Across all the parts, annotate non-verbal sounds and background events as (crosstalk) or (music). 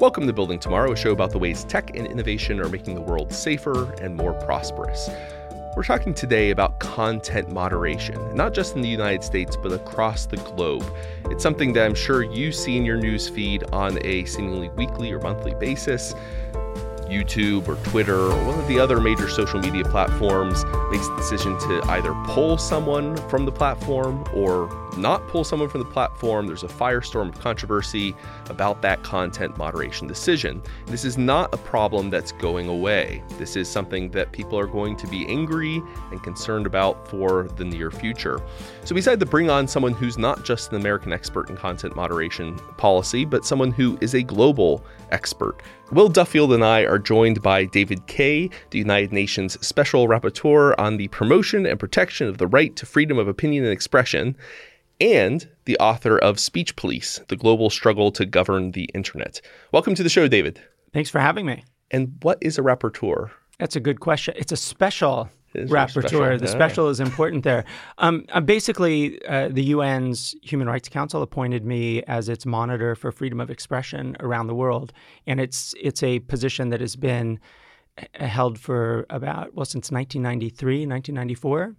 Welcome to Building Tomorrow, a show about the ways tech and innovation are making the world safer and more prosperous. We're talking today about content moderation, not just in the United States, but across the globe. It's something that I'm sure you see in your news feed on a seemingly weekly or monthly basis. YouTube or Twitter or one of the other major social media platforms makes the decision to either pull someone from the platform or not pull someone from the platform. There's a firestorm of controversy about that content moderation decision. This is not a problem that's going away. This is something that people are going to be angry and concerned about for the near future. So we decided to bring on someone who's not just an American expert in content moderation policy, but someone who is a global expert. Will Duffield and I are joined by David Kaye, the United Nations Special Rapporteur on the promotion and protection of the right to freedom of opinion and expression, and the author of Speech Police The Global Struggle to Govern the Internet. Welcome to the show, David. Thanks for having me. And what is a rapporteur? That's a good question. It's a special rapporteur. Special. The special is important there. Um, uh, basically, uh, the UN's Human Rights Council appointed me as its monitor for freedom of expression around the world, and it's it's a position that has been held for about well since 1993, 1994.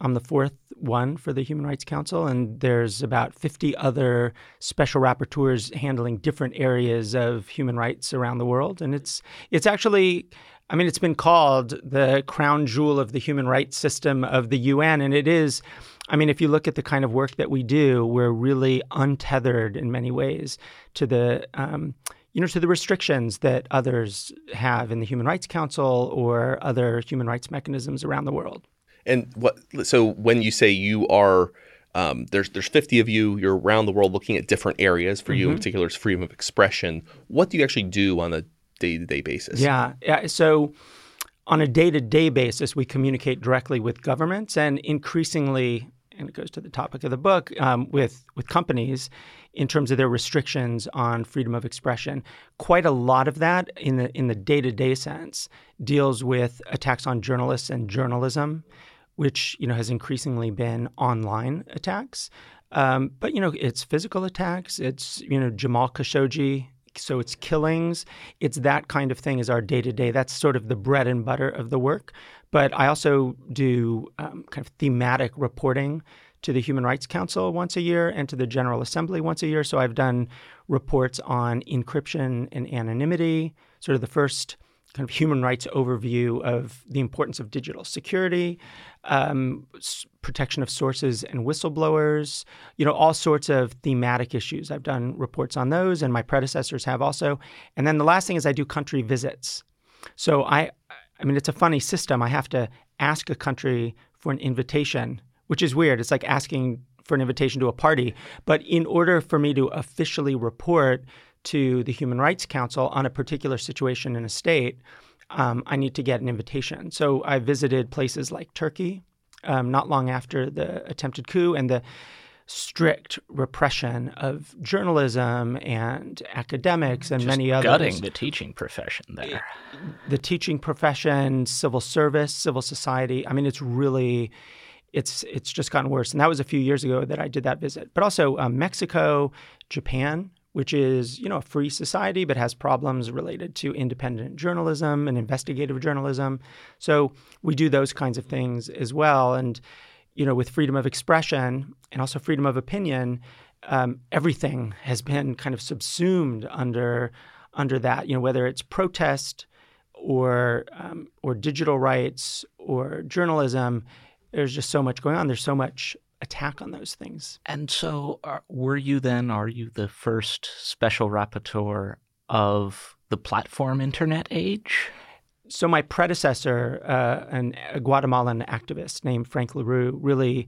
I'm the fourth one for the Human Rights Council, and there's about 50 other special rapporteurs handling different areas of human rights around the world. And it's it's actually, I mean, it's been called the crown jewel of the human rights system of the UN, and it is. I mean, if you look at the kind of work that we do, we're really untethered in many ways to the um, you know, to the restrictions that others have in the Human Rights Council or other human rights mechanisms around the world. And what? So when you say you are, um, there's there's 50 of you. You're around the world looking at different areas. For mm-hmm. you in mm-hmm. particular, it's freedom of expression. What do you actually do on a day to day basis? Yeah, yeah. So on a day to day basis, we communicate directly with governments, and increasingly, and it goes to the topic of the book, um, with with companies in terms of their restrictions on freedom of expression. Quite a lot of that in the in the day to day sense deals with attacks on journalists and journalism which you know has increasingly been online attacks. Um, but you know, it's physical attacks. It's you know Jamal Khashoggi. So it's killings. It's that kind of thing is our day to day. That's sort of the bread and butter of the work. But I also do um, kind of thematic reporting to the Human Rights Council once a year and to the General Assembly once a year. So I've done reports on encryption and anonymity, sort of the first kind of human rights overview of the importance of digital security, um, protection of sources and whistleblowers, you know, all sorts of thematic issues. I've done reports on those, and my predecessors have also. And then the last thing is I do country visits. So I, I mean, it's a funny system. I have to ask a country for an invitation, which is weird. It's like asking for an invitation to a party. But in order for me to officially report to the Human Rights Council on a particular situation in a state, um, I need to get an invitation. So I visited places like Turkey um, not long after the attempted coup and the strict repression of journalism and academics and Just many others. Gutting the teaching profession there. The teaching profession, civil service, civil society. I mean, it's really it's it's just gotten worse. And that was a few years ago that I did that visit. But also um, Mexico, Japan, which is you know a free society but has problems related to independent journalism and investigative journalism. So we do those kinds of things as well. And you know, with freedom of expression and also freedom of opinion, um, everything has been kind of subsumed under under that. You know, whether it's protest or um, or digital rights or journalism, there's just so much going on. There's so much attack on those things. And so, are, were you then, are you the first special rapporteur of the platform internet age? So, my predecessor, uh, an, a Guatemalan activist named Frank La Rue, really.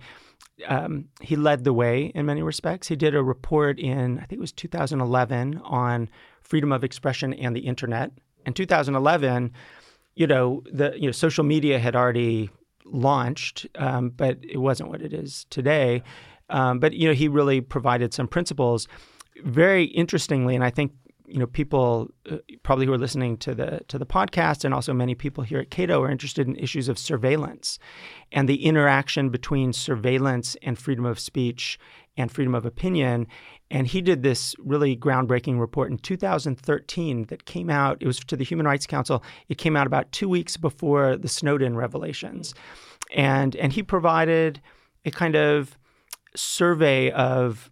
Um, he led the way in many respects. He did a report in, I think it was 2011, on freedom of expression and the internet. In 2011, you know, the you know social media had already launched, um, but it wasn't what it is today. Um, but you know, he really provided some principles. Very interestingly, and I think you know people uh, probably who are listening to the to the podcast and also many people here at Cato are interested in issues of surveillance and the interaction between surveillance and freedom of speech and freedom of opinion and he did this really groundbreaking report in 2013 that came out it was to the Human Rights Council. It came out about 2 weeks before the Snowden revelations. And and he provided a kind of survey of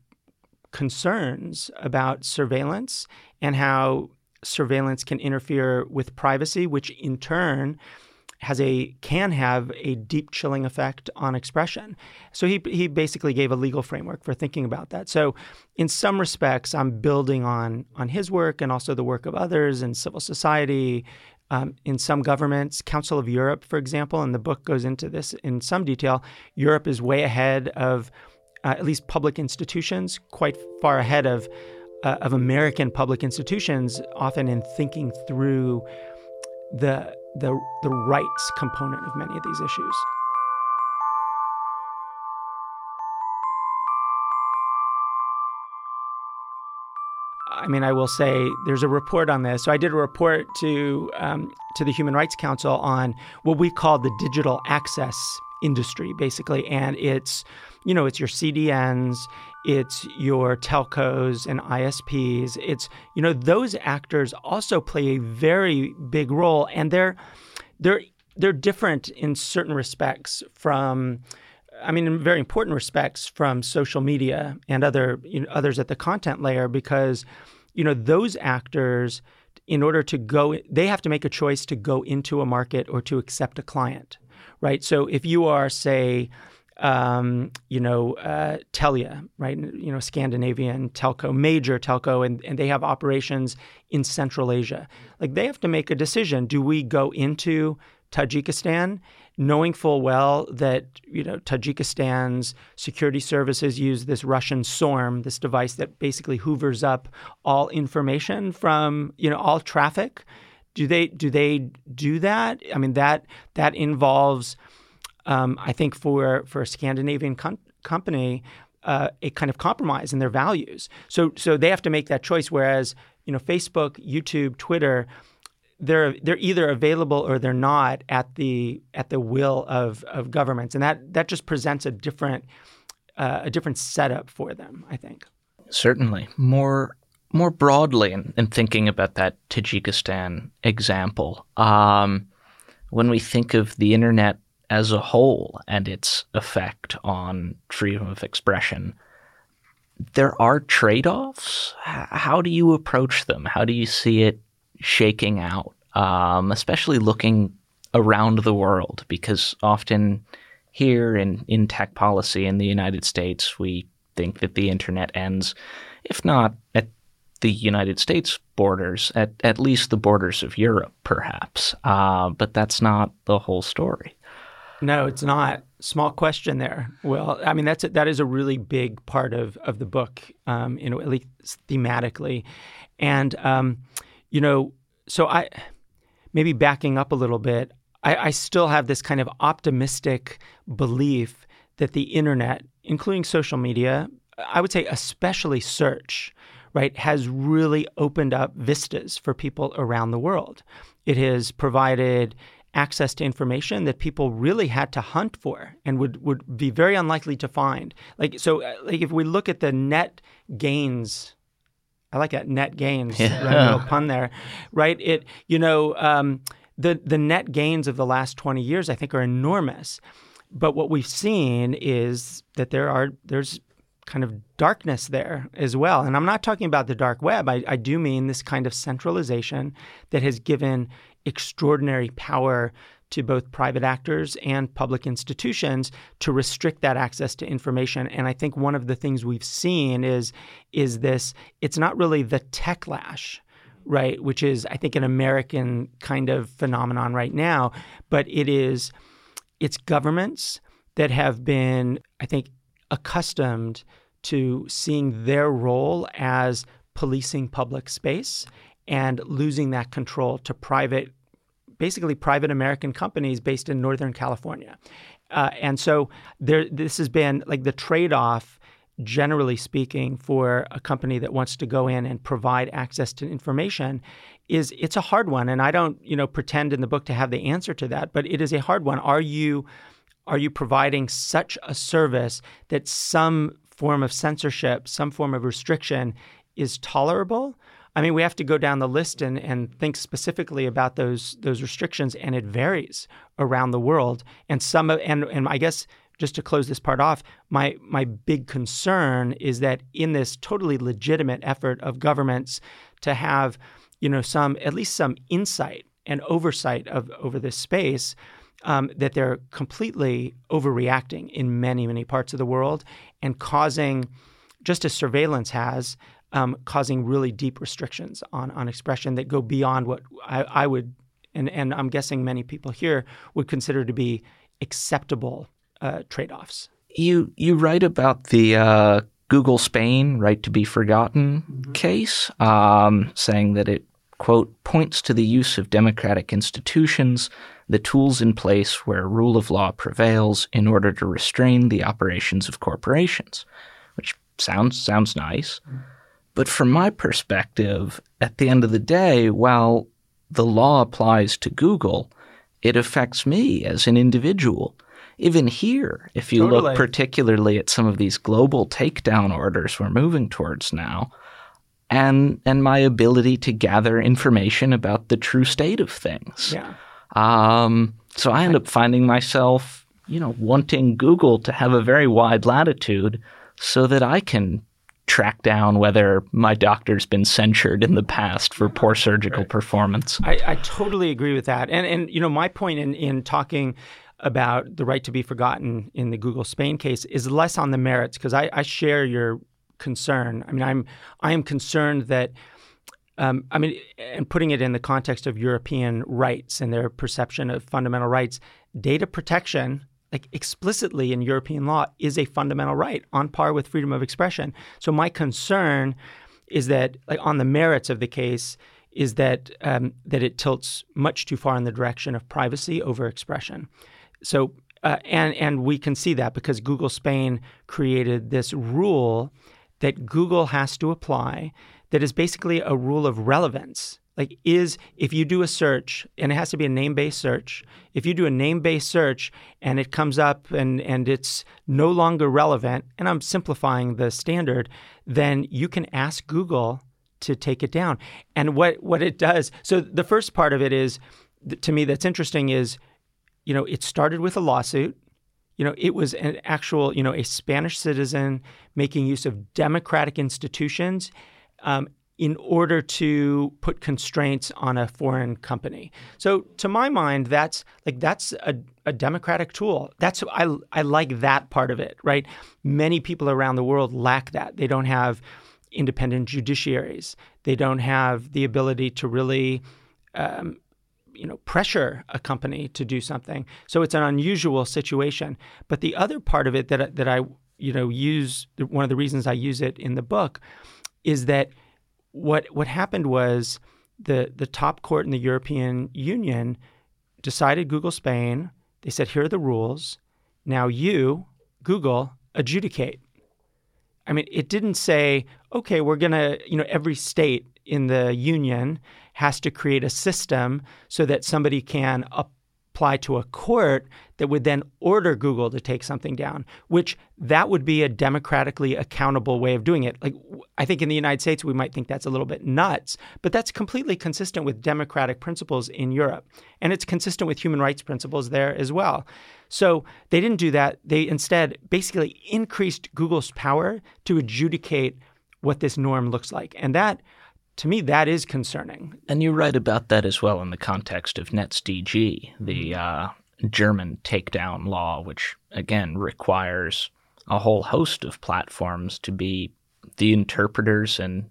concerns about surveillance and how surveillance can interfere with privacy, which in turn has a can have a deep chilling effect on expression. So he he basically gave a legal framework for thinking about that. So in some respects, I'm building on on his work and also the work of others in civil society. Um, in some governments, Council of Europe, for example, and the book goes into this in some detail. Europe is way ahead of uh, at least public institutions, quite far ahead of uh, of American public institutions, often in thinking through the the the rights component of many of these issues. I mean, I will say there's a report on this. So I did a report to um, to the Human Rights Council on what we call the digital access industry, basically, and it's you know, it's your CDNs, it's your telcos and ISPs. It's, you know, those actors also play a very big role and they're they're they're different in certain respects from I mean, in very important respects from social media and other you know, others at the content layer because, you know, those actors, in order to go, they have to make a choice to go into a market or to accept a client, right? So if you are, say, um, you know, uh, Telia, right? You know, Scandinavian telco, major telco, and, and they have operations in Central Asia. Like they have to make a decision. Do we go into Tajikistan, knowing full well that you know Tajikistan's security services use this Russian SORM, this device that basically hoovers up all information from you know all traffic? Do they do they do that? I mean that that involves um, I think for for a Scandinavian com- company, uh, a kind of compromise in their values. So so they have to make that choice. Whereas you know Facebook, YouTube, Twitter, they're they're either available or they're not at the at the will of of governments, and that that just presents a different uh, a different setup for them. I think. Certainly, more more broadly in, in thinking about that Tajikistan example, um, when we think of the internet as a whole and its effect on freedom of expression, there are trade offs. How do you approach them? How do you see it shaking out, um, especially looking around the world? Because often here in, in tech policy in the United States, we think that the internet ends, if not at the United States borders, at, at least the borders of Europe, perhaps. Uh, but that's not the whole story. No, it's not. Small question there. Well, I mean that's a, that is a really big part of of the book, um, you know, at least thematically, and um, you know, so I maybe backing up a little bit. I, I still have this kind of optimistic belief that the internet, including social media, I would say especially search, right, has really opened up vistas for people around the world. It has provided access to information that people really had to hunt for and would, would be very unlikely to find. Like so, uh, like if we look at the net gains, I like that net gains, yeah. right, little (laughs) pun there, right? It you know um, the the net gains of the last twenty years I think are enormous, but what we've seen is that there are there's kind of darkness there as well. And I'm not talking about the dark web. I, I do mean this kind of centralization that has given extraordinary power to both private actors and public institutions to restrict that access to information. And I think one of the things we've seen is is this it's not really the techlash, right, which is I think an American kind of phenomenon right now, but it is it's governments that have been I think accustomed to seeing their role as policing public space and losing that control to private, basically private American companies based in Northern California. Uh, and so there, this has been like the trade off generally speaking, for a company that wants to go in and provide access to information is it's a hard one. And I don't, you know, pretend in the book to have the answer to that, but it is a hard one. Are you are you providing such a service that some form of censorship, some form of restriction is tolerable? I mean, we have to go down the list and, and think specifically about those those restrictions, and it varies around the world. And some and and I guess just to close this part off, my my big concern is that in this totally legitimate effort of governments to have, you know, some at least some insight and oversight of over this space, um, that they're completely overreacting in many many parts of the world and causing, just as surveillance has. Um, causing really deep restrictions on, on expression that go beyond what I, I would, and, and I'm guessing many people here would consider to be acceptable uh, trade offs. You you write about the uh, Google Spain right to be forgotten mm-hmm. case, um, saying that it quote points to the use of democratic institutions, the tools in place where rule of law prevails in order to restrain the operations of corporations, which sounds sounds nice. But from my perspective, at the end of the day, while the law applies to Google, it affects me as an individual even here, if you totally. look particularly at some of these global takedown orders we're moving towards now, and and my ability to gather information about the true state of things. Yeah. Um, so I end up finding myself, you know, wanting Google to have a very wide latitude so that I can track down whether my doctor's been censured in the past for poor surgical right. performance. I, I, totally agree with that. And and you know, my point in, in talking about the right to be forgotten in the Google Spain case is less on the merits because I, I, share your concern. I mean, I'm I am concerned that. Um, I mean, and putting it in the context of European rights and their perception of fundamental rights, data protection, like explicitly in European law, is a fundamental right on par with freedom of expression. So my concern is that, like, on the merits of the case, is that um, that it tilts much too far in the direction of privacy over expression. So uh, and and we can see that because Google Spain created this rule that Google has to apply that is basically a rule of relevance. Like is if you do a search and it has to be a name-based search, if you do a name-based search and it comes up and and it's no longer relevant, and I'm simplifying the standard, then you can ask Google to take it down. And what what it does, so the first part of it is to me that's interesting is you know, it started with a lawsuit. You know, it was an actual, you know, a Spanish citizen making use of democratic institutions um, in order to put constraints on a foreign company. So, to my mind, that's like that's a, a democratic tool. That's I I like that part of it, right? Many people around the world lack that. They don't have independent judiciaries. They don't have the ability to really um, you know pressure a company to do something. So it's an unusual situation. But the other part of it that that I you know use one of the reasons I use it in the book is that what what happened was the the top court in the European Union decided Google Spain. They said here are the rules. Now you Google adjudicate. I mean, it didn't say, okay, we're to, you know, every state in the union has to create a system so that somebody can apply to a court that would then order Google to take something down, which that would be a democratically accountable way of doing it. Like I think in the United States we might think that's a little bit nuts, but that's completely consistent with democratic principles in Europe. And it's consistent with human rights principles there as well. So they didn't do that. They instead basically increased Google's power to adjudicate what this norm looks like. And that to me, that is concerning. And you write about that as well in the context of NetzDG, the uh, German takedown law, which again requires a whole host of platforms to be the interpreters and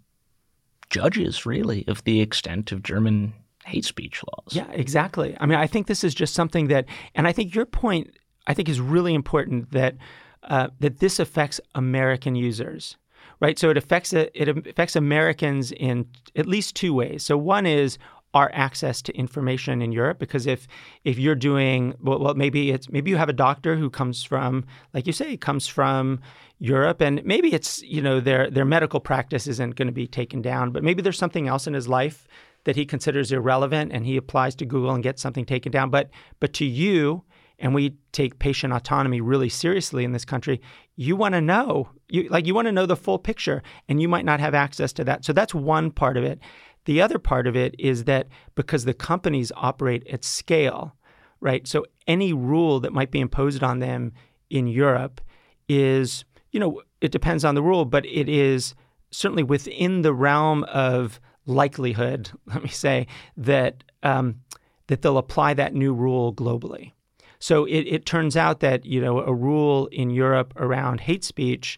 judges, really, of the extent of German hate speech laws. Yeah, exactly. I mean, I think this is just something that, and I think your point, I think, is really important that uh, that this affects American users right? So it affects uh, it affects Americans in at least two ways. So one is our access to information in Europe because if if you're doing well, well, maybe it's maybe you have a doctor who comes from like you say comes from Europe and maybe it's you know their their medical practice isn't going to be taken down but maybe there's something else in his life that he considers irrelevant and he applies to Google and gets something taken down but but to you and we take patient autonomy really seriously in this country you want to know you like you want to know the full picture and you might not have access to that. So that's one part of it. The other part of it is that because the companies operate at scale right? So any rule that might be imposed on them in Europe is you know it depends on the rule but it is certainly within the realm of likelihood (laughs) let me say that um, that they'll apply that new rule globally. So it, it turns out that you know a rule in Europe around hate speech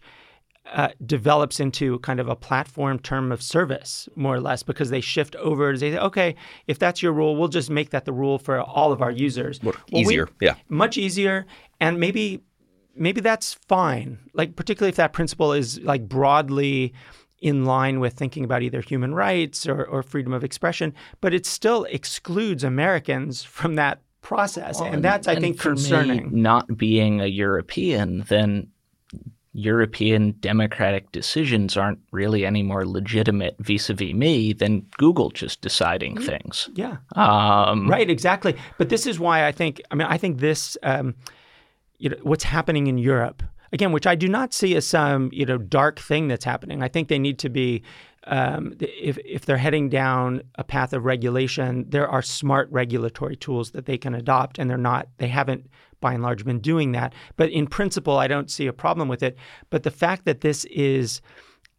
uh, develops into kind of a platform term of service, more or less, because they shift over. They say, okay, if that's your rule, we'll just make that the rule for all of our users. More well, easier, we, yeah, much easier, and maybe maybe that's fine. Like particularly if that principle is like broadly in line with thinking about either human rights or, or freedom of expression, but it still excludes Americans from that process. Well, and that's, and, I think, for concerning. Me, not being a European, then European democratic decisions aren't really any more legitimate vis-a-vis me than Google just deciding things. Yeah. Um, right. Exactly. But this is why I think. I mean, I think this. Um, you know, what's happening in Europe again, which I do not see as some you know dark thing that's happening. I think they need to be um, if, if they're heading down a path of regulation, there are smart regulatory tools that they can adopt, and they're not, they haven't by and large been doing that. But in principle, I don't see a problem with it. But the fact that this is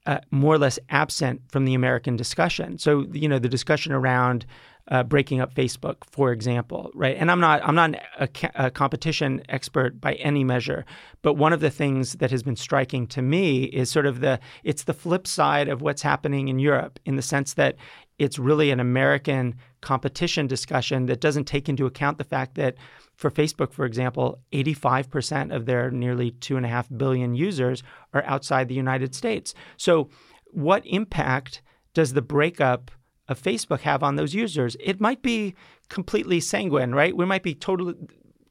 uh, more or less absent from the American discussion, so you know the discussion around uh, breaking up Facebook, for example, right? And I'm not I'm not a, a, competition expert by any measure, but one of the things that has been striking to me is sort of the it's the flip side of what's happening in Europe in the sense that it's really an American competition discussion that doesn't take into account the fact that for Facebook, for example, 85% of their nearly two and a half billion users are outside the United States. So, what impact does the breakup of Facebook have on those users? It might be completely sanguine, right? We might be totally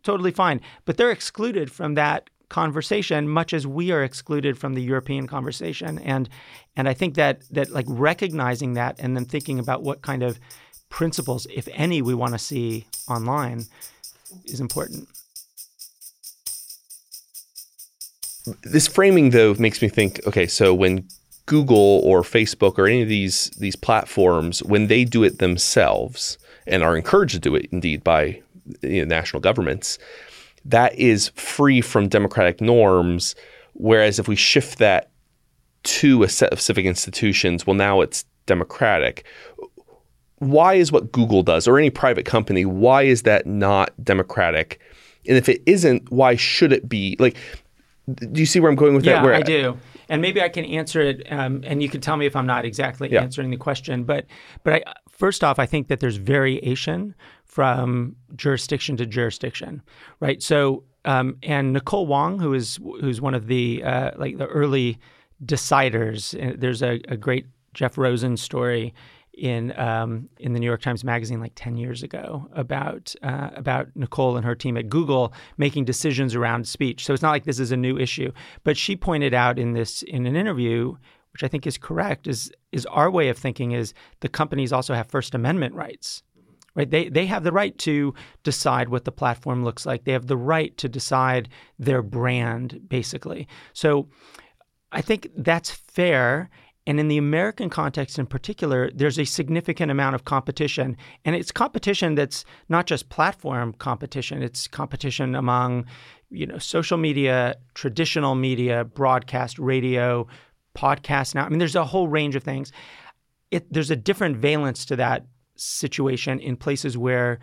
totally fine, but they're excluded from that conversation much as we are excluded from the European conversation. And and I think that that like recognizing that and then thinking about what kind of principles, if any, we want to see online is important. This framing though makes me think, okay, so when Google or Facebook or any of these these platforms, when they do it themselves and are encouraged to do it indeed by you know, national governments, that is free from democratic norms. Whereas if we shift that to a set of civic institutions, well, now it's democratic. Why is what Google does or any private company, why is that not democratic? And if it isn't, why should it be? Like, do you see where I'm going with yeah, that? Where I do and maybe I can answer it, um, and you can tell me if I'm not exactly yeah. answering the question. But, but I, first off, I think that there's variation from jurisdiction to jurisdiction, right? So, um, and Nicole Wong, who is who's one of the uh, like the early deciders, uh, there's a, a great Jeff Rosen story in um, in the New York Times Magazine like ten years ago about uh, about Nicole and her team at Google making decisions around speech. So it's not like this is a new issue, but she pointed out in this in an interview, which I think is correct, is is our way of thinking is the companies also have First Amendment rights. Right? They they have the right to decide what the platform looks like. They have the right to decide their brand, basically. So I think that's fair and in the American context in particular, there's a significant amount of competition. And it's competition that's not just platform competition, it's competition among, you know, social media, traditional media, broadcast, radio, podcast now. I mean, there's a whole range of things. It, there's a different valence to that situation in places where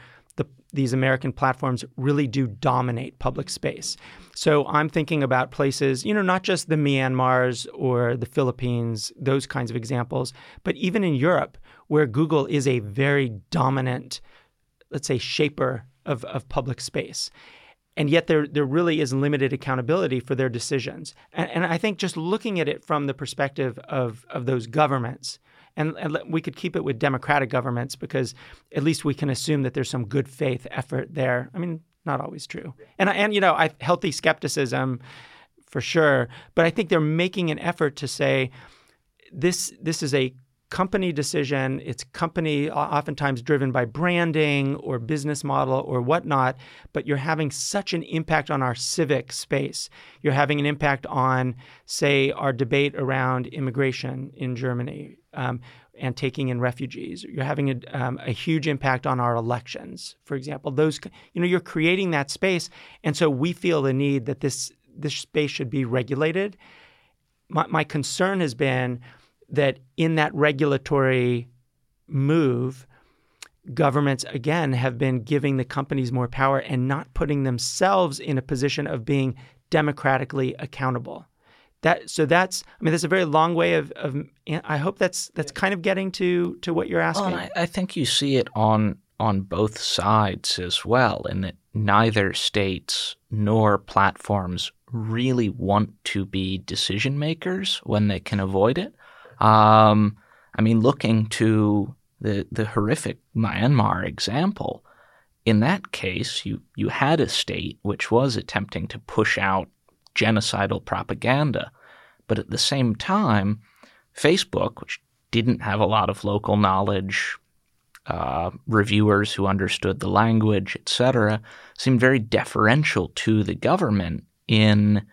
these American platforms really do dominate public space. So I'm thinking about places, you know, not just the Myanmars or the Philippines, those kinds of examples, but even in Europe, where Google is a very dominant, let's say, shaper of, of public space. And yet there, there really is limited accountability for their decisions. And, and I think just looking at it from the perspective of, of those governments and, and we could keep it with democratic governments because at least we can assume that there's some good faith effort there. I mean, not always true. And and you know, I, healthy skepticism for sure, but I think they're making an effort to say this this is a company decision. It's company oftentimes driven by branding or business model or whatnot, but you're having such an impact on our civic space. You're having an impact on, say, our debate around immigration in Germany. Um, and taking in refugees. You're having a, um, a, huge impact on our elections, for example. Those, you know, you're creating that space, and so we feel the need that this this space should be regulated. My, my concern has been that in that regulatory move, governments again have been giving the companies more power and not putting themselves in a position of being democratically accountable. That so that's I mean that's a very long way of, of I hope that's that's kind of getting to to what you're asking. Well, I, I think you see it on on both sides as well, in that neither states nor platforms really want to be decision makers when they can avoid it. Um, I mean, looking to the the horrific Myanmar example, in that case, you you had a state which was attempting to push out genocidal propaganda, but at the same time, Facebook, which didn't have a lot of local knowledge, uh, reviewers who understood the language, etc., seemed very deferential to the government in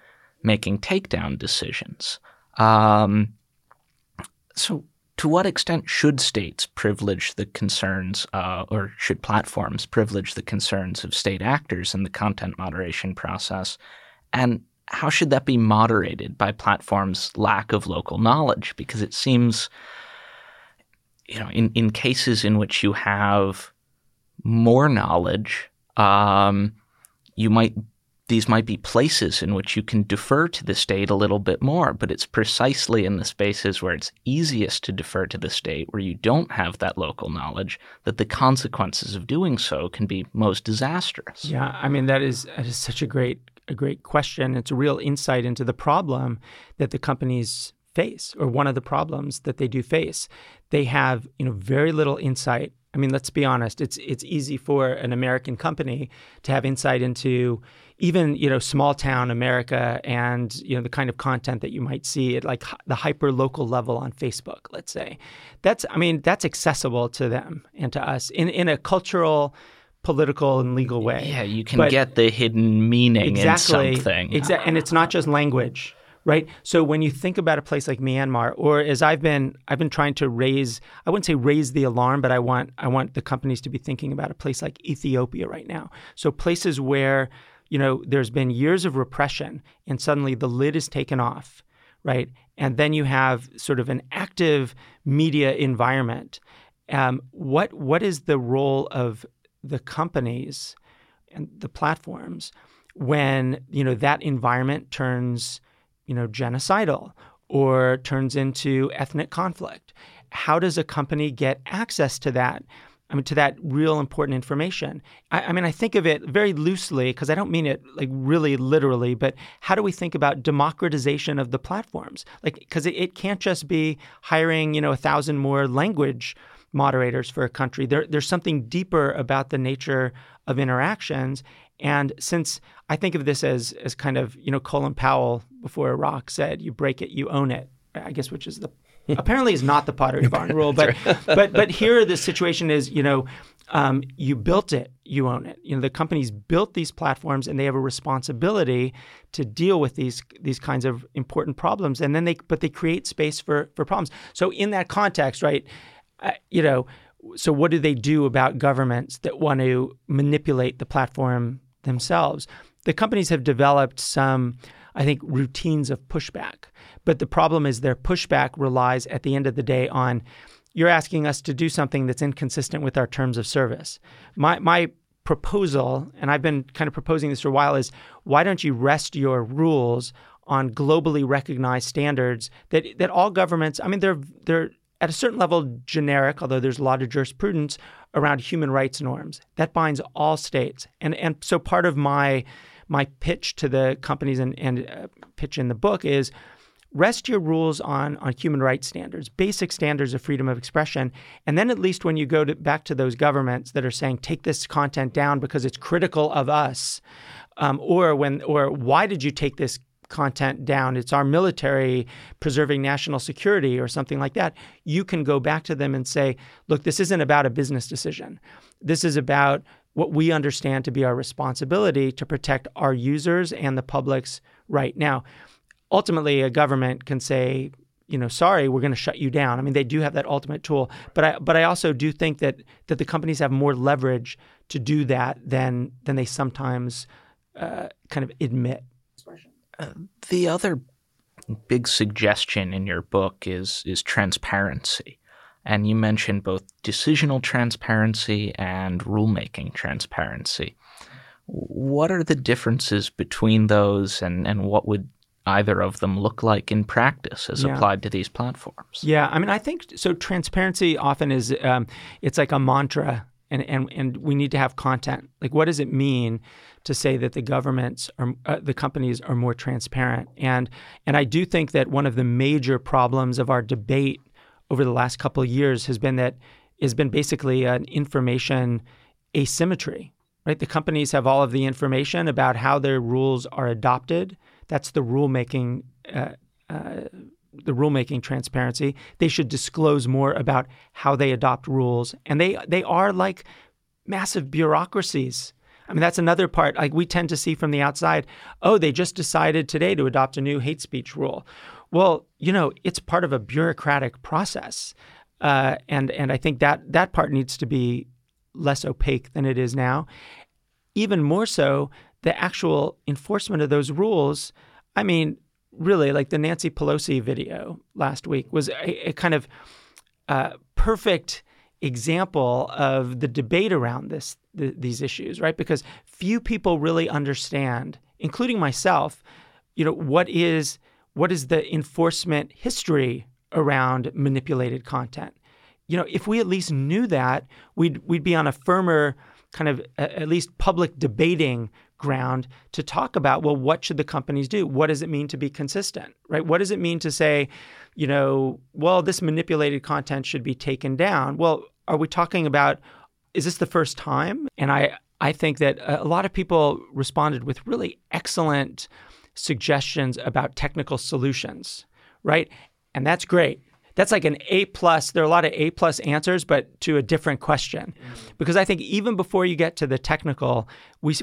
making takedown decisions. Um, so, to what extent should states privilege the concerns, uh, or should platforms privilege the concerns of state actors in the content moderation process? And how should that be moderated by platforms' lack of local knowledge? Because it seems, you know, in, in cases in which you have more knowledge, um, you might these might be places in which you can defer to the state a little bit more, but it's precisely in the spaces where it's easiest to defer to the state, where you don't have that local knowledge, that the consequences of doing so can be most disastrous. Yeah, I mean that is that is such a great a great question. It's a real insight into the problem that the companies face, or one of the problems that they do face. They have you know very little insight. I mean, let's be honest. It's it's easy for an American company to have insight into even you know small town America and you know the kind of content that you might see at like the hyper local level on Facebook, let's say. That's I mean that's accessible to them and to us in in a cultural political and legal way. Yeah, you can but get the hidden meaning exactly, in something. Exactly, and it's not just language right? So when you think about a place like Myanmar, or as I've been, I've been trying to raise, I wouldn't say raise the alarm, but I want, I want the companies to be thinking about a place like Ethiopia right now. So places where you know, there's been years of repression and suddenly the lid is taken off, right? And then you have sort of an active media environment. Um, what what is the role of the companies and the platforms when you know that environment turns you know genocidal or turns into ethnic conflict? How does a company get access to that? I mean, to that real important information. I, I mean, I think of it very loosely because I don't mean it like really literally, but how do we think about democratization of the platforms? Like, because it, it can't just be hiring, you know, a thousand more language moderators for a country. There, there's something deeper about the nature of interactions. And since I think of this as as kind of, you know, Colin Powell before Iraq said, you break it, you own it, I guess, which is the (laughs) apparently is not the Pottery Barn rule, but (laughs) but but here the situation is, you know, um, you built it, you own it. You know, the companies built these platforms, and they have a responsibility to deal with these these kinds of important problems. And then they, but they create space for for problems. So in that context, right, you know, so what do they do about governments that want to manipulate the platform themselves? The companies have developed some, I think, routines of pushback. But the problem is their pushback relies at the end of the day on you're asking us to do something that's inconsistent with our terms of service. My my proposal, and I've been kind of proposing this for a while, is why don't you rest your rules on globally recognized standards that that all governments, I mean, they're they're at a certain level generic, although there's a lot of jurisprudence around human rights norms. That binds all states. And and so part of my my pitch to the companies and, and uh, pitch in the book is rest your rules on on human rights standards, basic standards of freedom of expression, and then at least when you go to, back to those governments that are saying take this content down because it's critical of us, um, or when or why did you take this content down? It's our military preserving national security or something like that. You can go back to them and say, look, this isn't about a business decision. This is about what we understand to be our responsibility to protect our users and the public's right. Now, ultimately a government can say, you know, sorry, we're going to shut you down. I mean, they do have that ultimate tool, but I but I also do think that that the companies have more leverage to do that than than they sometimes uh, kind of admit. Uh, the other big suggestion in your book is is transparency, and you mentioned both decisional transparency and rulemaking transparency. What are the differences between those, and, and what would either of them look like in practice as yeah. applied to these platforms? Yeah, I mean, I think so. Transparency often is um, it's like a mantra, and and and we need to have content. Like, what does it mean to say that the governments are uh, the companies are more transparent? And and I do think that one of the major problems of our debate over the last couple of years has been that has been basically an information asymmetry. Right, the companies have all of the information about how their rules are adopted that's the rulemaking. Uh, uh, the rulemaking transparency. They should disclose more about how they adopt rules, and they they are like massive bureaucracies. I mean, that's another part. Like we tend to see from the outside, oh, they just decided today to adopt a new hate speech rule. Well, you know, it's part of a bureaucratic process, uh, and and I think that that part needs to be less opaque than it is now. Even more so, the actual enforcement of those rules, I mean, really, like the Nancy Pelosi video last week was a, a kind of uh, perfect example of the debate around this th- these issues, right? Because few people really understand, including myself, you know, what is what is the enforcement history around manipulated content. You know, if we at least knew that, we'd we'd be on a firmer kind of at least public debating ground to talk about well what should the companies do what does it mean to be consistent right what does it mean to say you know well this manipulated content should be taken down well are we talking about is this the first time and i i think that a lot of people responded with really excellent suggestions about technical solutions right and that's great that's like an A plus. There are a lot of A plus answers, but to a different question, mm-hmm. because I think even before you get to the technical, we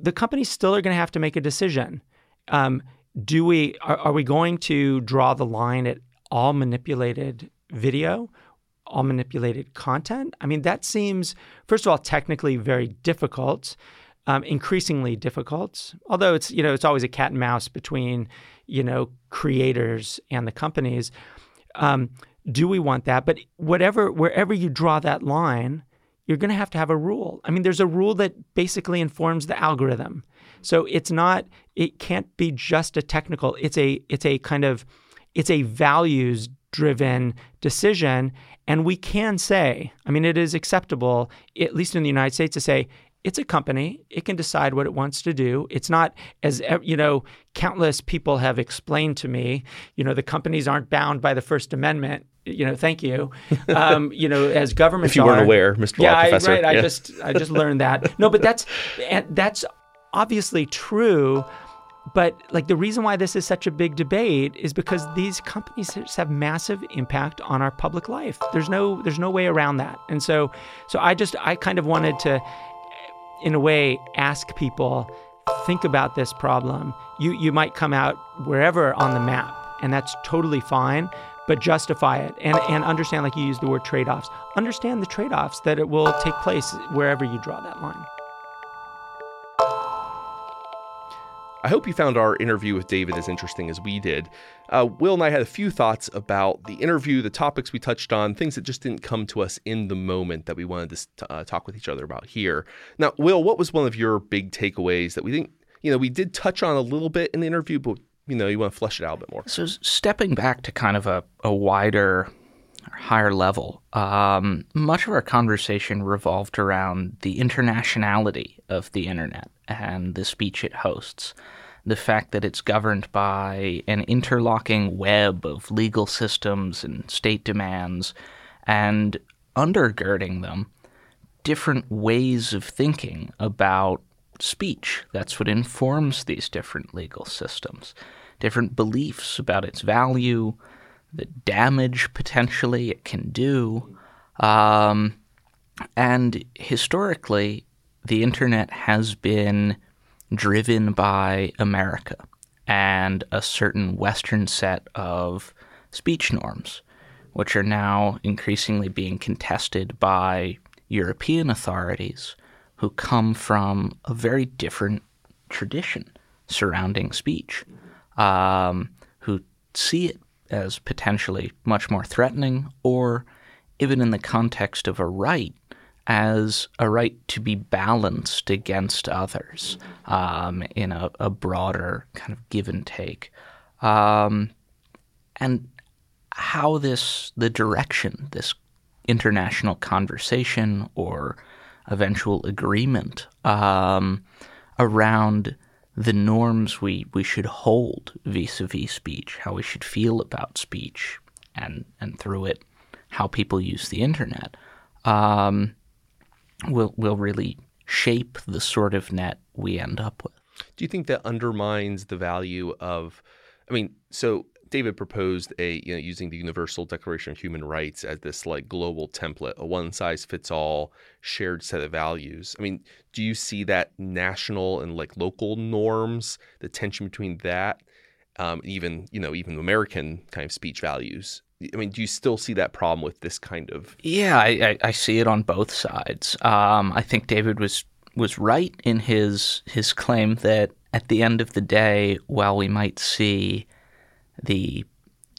the companies still are going to have to make a decision. Um, do we are, are we going to draw the line at all manipulated video, all manipulated content? I mean, that seems first of all technically very difficult. Um, increasingly difficult. Although it's you know it's always a cat and mouse between you know creators and the companies. Um, do we want that? But whatever, wherever you draw that line, you're going to have to have a rule. I mean, there's a rule that basically informs the algorithm. So it's not, it can't be just a technical. It's a, it's a kind of, it's a values driven decision. And we can say, I mean, it is acceptable, at least in the United States, to say it's a company. It can decide what it wants to do. It's not as you know, countless people have explained to me. You know, the companies aren't bound by the First Amendment. You know, thank you. (laughs) Um, you know, as governments. if you are, weren't aware, Mr. Yeah, Law Professor. right. Yeah. I just I just learned that. No, but that's that's obviously true. But like the reason why this is such a big debate is because these companies have massive impact on our public life. There's no there's no way around that. And so so I just I kind of wanted to in a way, ask people, think about this problem. You, you might come out wherever on the map, and that's totally fine, but justify it and, and understand, like you use the word trade offs, understand the trade offs that it will take place wherever you draw that line. I hope you found our interview with David as interesting as we did. Uh, Will and I had a few thoughts about the interview, the topics we touched on, things that just didn't come to us in the moment that we wanted to uh, talk with each other about here. Now, Will, what was one of your big takeaways that we think, you know, we did touch on a little bit in the interview, but, you know, you want to flesh it out a bit more? So, stepping back to kind of a, a wider higher level. Um, much of our conversation revolved around the internationality of the internet and the speech it hosts. the fact that it's governed by an interlocking web of legal systems and state demands, and undergirding them, different ways of thinking about speech. That's what informs these different legal systems, different beliefs about its value, the damage potentially it can do. Um, and historically, the internet has been driven by America and a certain Western set of speech norms, which are now increasingly being contested by European authorities who come from a very different tradition surrounding speech, um, who see it as potentially much more threatening, or even in the context of a right, as a right to be balanced against others um, in a, a, broader kind of give and take. Um, and how this, the direction this international conversation or eventual agreement um, around the norms we, we should hold vis-a-vis speech, how we should feel about speech, and and through it, how people use the internet, um, will will really shape the sort of net we end up with. Do you think that undermines the value of? I mean, so David proposed a you know using the Universal Declaration of Human Rights as this like global template, a one size fits all shared set of values. I mean, do you see that national and like local norms, the tension between that, um, even you know even American kind of speech values? I mean, do you still see that problem with this kind of? Yeah, I, I see it on both sides. Um, I think David was was right in his his claim that at the end of the day, while we might see the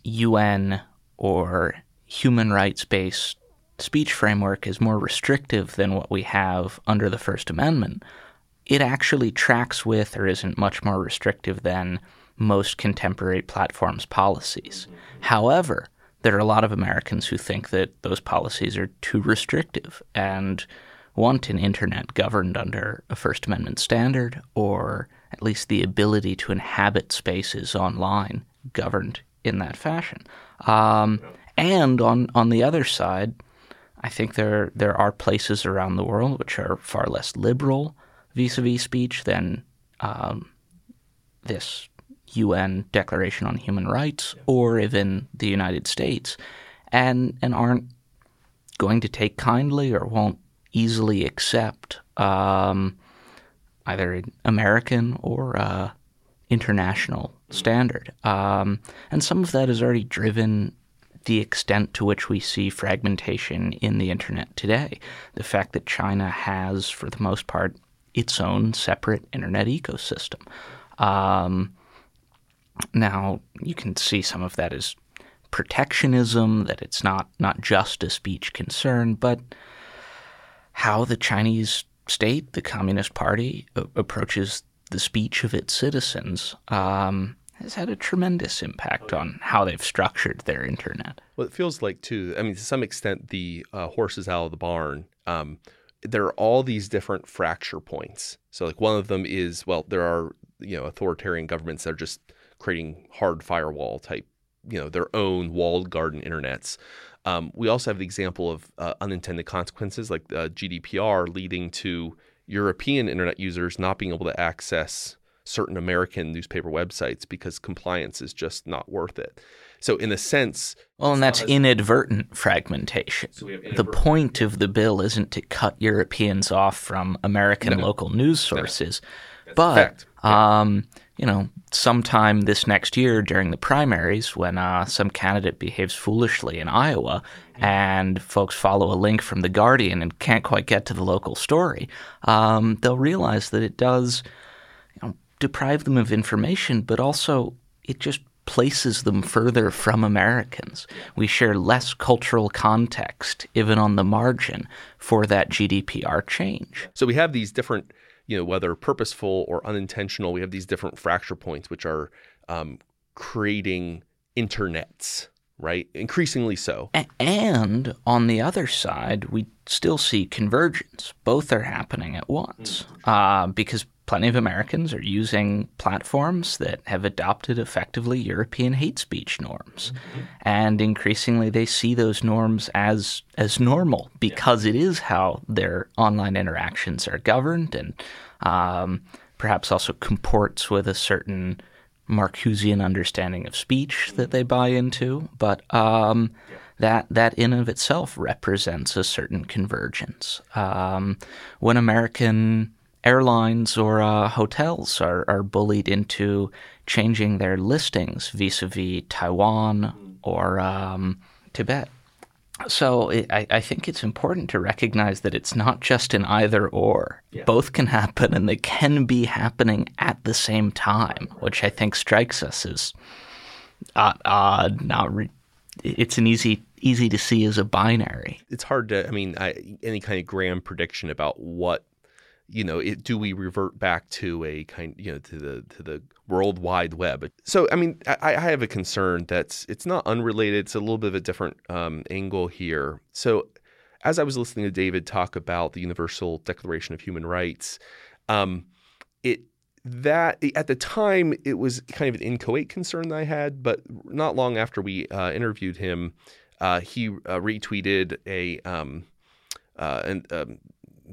UN or human rights based speech framework is more restrictive than what we have under the First Amendment, it actually tracks with or isn't much more restrictive than most contemporary platforms' policies. However, there are a lot of Americans who think that those policies are too restrictive and want an internet governed under a First Amendment standard or at least the ability to inhabit spaces online governed in that fashion. Um, and on on the other side, I think there there are places around the world which are far less liberal vis-a-vis speech than um, this UN Declaration on Human Rights or even the United States, and and aren't going to take kindly or won't easily accept um, either American or uh, international standard. Um, and some of that has already driven the extent to which we see fragmentation in the internet today. The fact that China has, for the most part, its own separate internet ecosystem. Um, now, you can see some of that as protectionism, that it's not, not just a speech concern, but how the Chinese state, the Communist Party, a- approaches the speech of its citizens um, has had a tremendous impact on how they've structured their internet. Well, it feels like too. I mean, to some extent, the uh, horses out of the barn. Um, there are all these different fracture points. So, like one of them is well, there are you know authoritarian governments that are just creating hard firewall type, you know, their own walled garden internets. Um, we also have the example of uh, unintended consequences like uh, GDPR leading to European internet users not being able to access certain American newspaper websites because compliance is just not worth it. So, in a sense, well, and that's inadvertent fragmentation. So inadvertent the point of the bill isn't to cut Europeans off from American no, local news sources, no. but um, you know, sometime this next year during the primaries, when uh, some candidate behaves foolishly in Iowa, and folks follow a link from the Guardian and can't quite get to the local story, um, they'll realize that it does deprive them of information, but also it just places them further from Americans. We share less cultural context, even on the margin, for that GDPR change. So we have these different, you know, whether purposeful or unintentional, we have these different fracture points, which are um, creating internets right? Increasingly so. And on the other side, we still see convergence. Both are happening at once uh, because plenty of Americans are using platforms that have adopted effectively European hate speech norms. Mm-hmm. And increasingly they see those norms as as normal because yeah. it is how their online interactions are governed and um, perhaps also comports with a certain Marcusean understanding of speech that they buy into. But um, yeah. that that in of itself represents a certain convergence. Um, when American airlines or uh, hotels are, are bullied into changing their listings vis-a-vis Taiwan or um, Tibet. So it, I, I, think it's important to recognize that it's not just an either or. Yeah. Both can happen, and they can be happening at the same time, which I think strikes us as uh, uh, not. Re- it's an easy easy to see as a binary. It's hard to. I mean, I, any kind of grand prediction about what you know, it, do we revert back to a kind, you know, to the to the World Wide Web? So, I mean, I, I have a concern that's it's not unrelated. It's a little bit of a different um, angle here. So, as I was listening to David talk about the Universal Declaration of Human Rights, um, it that at the time it was kind of an inchoate concern that I had, but not long after we uh, interviewed him, uh, he uh, retweeted a um, uh, and um,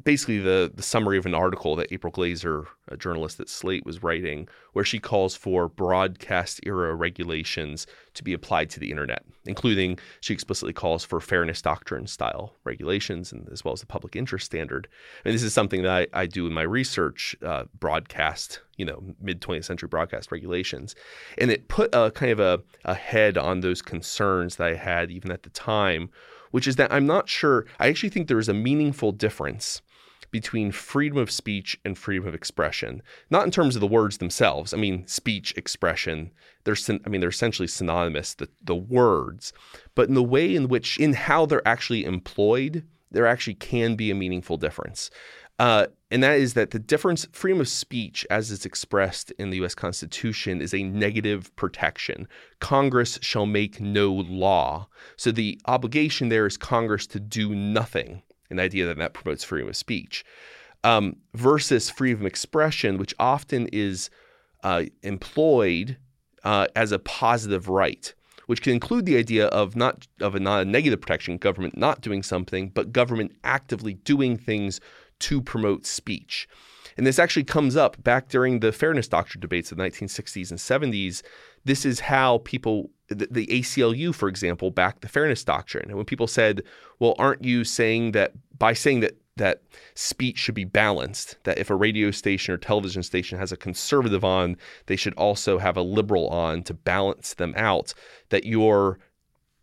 basically the, the summary of an article that April Glaser, a journalist at Slate, was writing, where she calls for broadcast era regulations to be applied to the internet, including she explicitly calls for fairness doctrine style regulations, and as well as the public interest standard. And this is something that I, I do in my research, uh, broadcast, you know, mid 20th century broadcast regulations, and it put a kind of a, a head on those concerns that I had even at the time which is that I'm not sure. I actually think there is a meaningful difference between freedom of speech and freedom of expression. Not in terms of the words themselves. I mean, speech, expression, they're I mean, they're essentially synonymous, the, the words, but in the way in which, in how they're actually employed, there actually can be a meaningful difference. Uh, and that is that the difference, freedom of speech, as it's expressed in the US Constitution, is a negative protection. Congress shall make no law. So the obligation there is Congress to do nothing an idea that that promotes freedom of speech, um, versus freedom of expression, which often is uh, employed uh, as a positive right, which can include the idea of not of a not a negative protection, government not doing something, but government actively doing things to promote speech. And this actually comes up back during the fairness doctrine debates of the 1960s and 70s. This is how people the, ACLU, for example, backed the fairness doctrine. And when people said, well, aren't you saying that by saying that that speech should be balanced, that if a radio station or television station has a conservative on, they should also have a liberal on to balance them out, that you're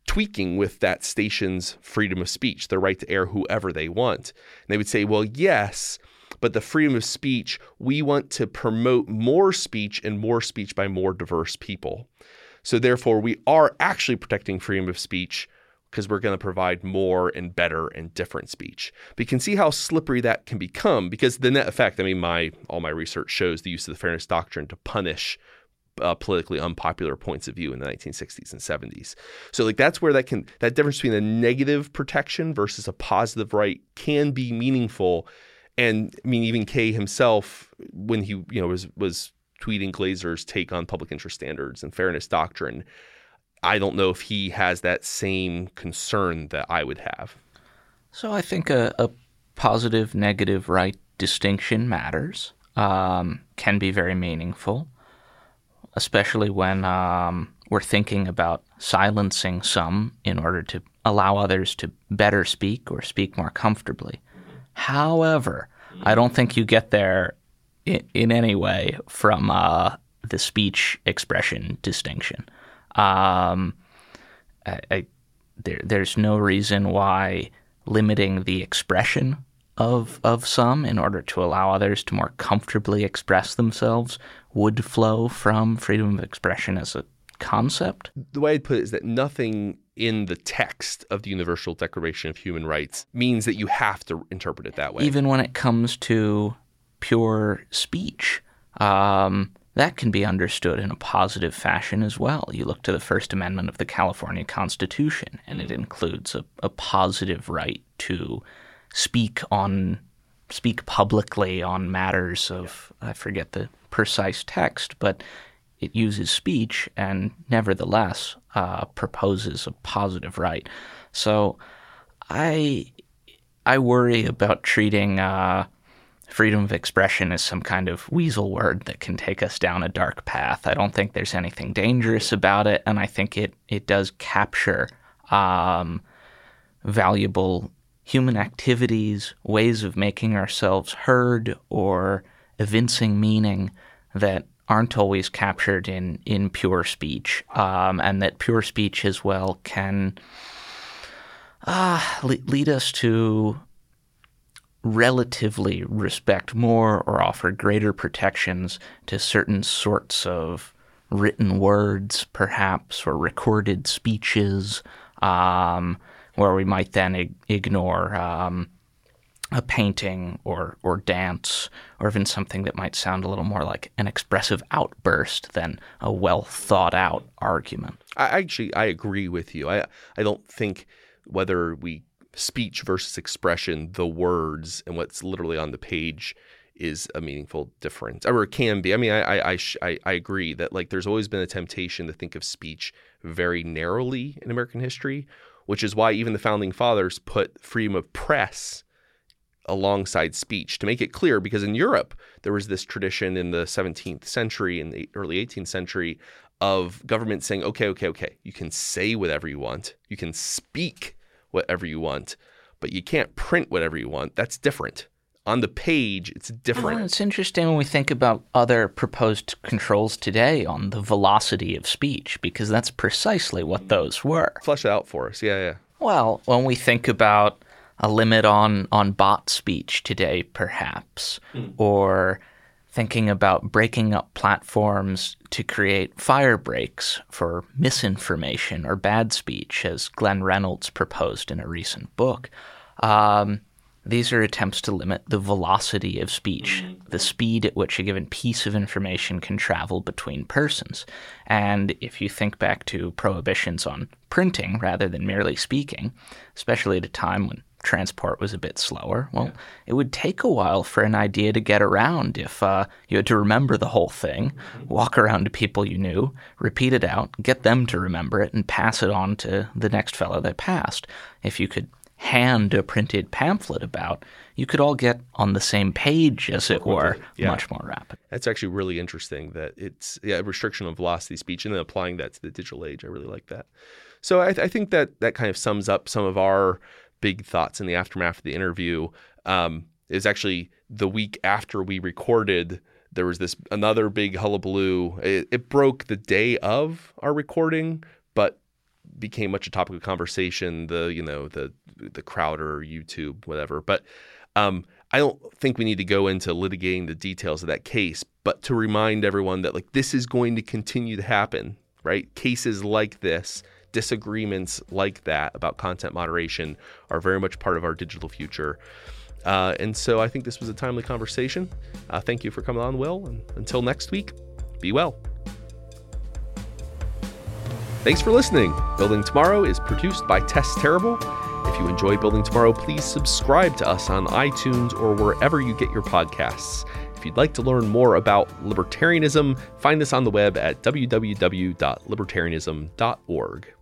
tweaking with that station's freedom of speech, the right to air whoever they want. And they would say, well, yes, but the freedom of speech, we want to promote more speech and more speech by more diverse people. So therefore, we are actually protecting freedom of speech because we're going to provide more and better and different speech. But you can see how slippery that can become because the net effect, I mean, my all my research shows the use of the fairness doctrine to punish uh, politically unpopular points of view in the 1960s and 70s. So like that's where that can that difference between a negative protection versus a positive right can be meaningful. And I mean, even Kaye himself, when he you know was was tweeting Glaser's take on public interest standards and fairness doctrine. I don't know if he has that same concern that I would have. So I think a, a positive negative right distinction matters, um, can be very meaningful, especially when um, we're thinking about silencing some in order to allow others to better speak or speak more comfortably. However, I don't think you get there in, in any way from uh, the speech expression distinction. Um, I, I, there, there's no reason why limiting the expression of of some in order to allow others to more comfortably express themselves would flow from freedom of expression as a concept. The way I'd put it is that nothing in the text of the Universal Declaration of Human Rights means that you have to interpret it that way. Even when it comes to pure speech. Um, that can be understood in a positive fashion as well. You look to the First Amendment of the California Constitution, and it includes a, a positive right to speak on speak publicly on matters of, I forget the precise text, but it uses speech and nevertheless uh, proposes a positive right. So I I worry about treating uh, freedom of expression is some kind of weasel word that can take us down a dark path. I don't think there's anything dangerous about it, and I think it it does capture um, valuable human activities, ways of making ourselves heard, or evincing meaning that aren't always captured in in pure speech, um, and that pure speech as well can uh, lead us to relatively respect more or offer greater protections to certain sorts of written words, perhaps, or recorded speeches, um, where we might then ignore um, a painting or or dance or even something that might sound a little more like an expressive outburst than a well thought out argument. I actually I agree with you. I I don't think whether we speech versus expression, the words and what's literally on the page is a meaningful difference, or it can be. I mean, I I, I I agree that like there's always been a temptation to think of speech very narrowly in American history, which is why even the founding fathers put freedom of press alongside speech to make it clear because in Europe there was this tradition in the 17th century and the early 18th century of government saying okay okay okay you can say whatever you want you can speak whatever you want but you can't print whatever you want that's different on the page it's different. it's interesting when we think about other proposed controls today on the velocity of speech because that's precisely what those were. Flesh it out for us. Yeah, yeah. Well, when we think about a limit on on bot speech today, perhaps, mm. or thinking about breaking up platforms to create fire breaks for misinformation or bad speech, as Glenn Reynolds proposed in a recent book. Um, these are attempts to limit the velocity of speech, mm-hmm. the speed at which a given piece of information can travel between persons. And if you think back to prohibitions on printing rather than merely speaking, especially at a time when transport was a bit slower, well, yeah. it would take a while for an idea to get around if uh, you had to remember the whole thing, mm-hmm. walk around to people you knew, repeat it out, get them to remember it, and pass it on to the next fellow that passed. If you could hand a printed pamphlet about, you could all get on the same page, as it were, yeah. much more rapid. That's actually really interesting that it's yeah, a restriction of velocity speech and then applying that to the digital age. I really like that. So I, I think that that kind of sums up some of our big thoughts in the aftermath of the interview. Um, is actually the week after we recorded there was this another big hullabaloo. It, it, broke the day of our recording, but became much a topic of conversation. The you know the the Crowder YouTube whatever, but um, I don't think we need to go into litigating the details of that case, but to remind everyone that like this is going to continue to happen, right? Cases like this, disagreements like that about content moderation are very much part of our digital future. Uh, and so I think this was a timely conversation. Uh, thank you for coming on, Will. And until next week, be well. Thanks for listening. Building Tomorrow is produced by Tess Terrible. If you enjoy Building Tomorrow, please subscribe to us on iTunes or wherever you get your podcasts. If you'd like to learn more about libertarianism, find us on the web at www.libertarianism.org.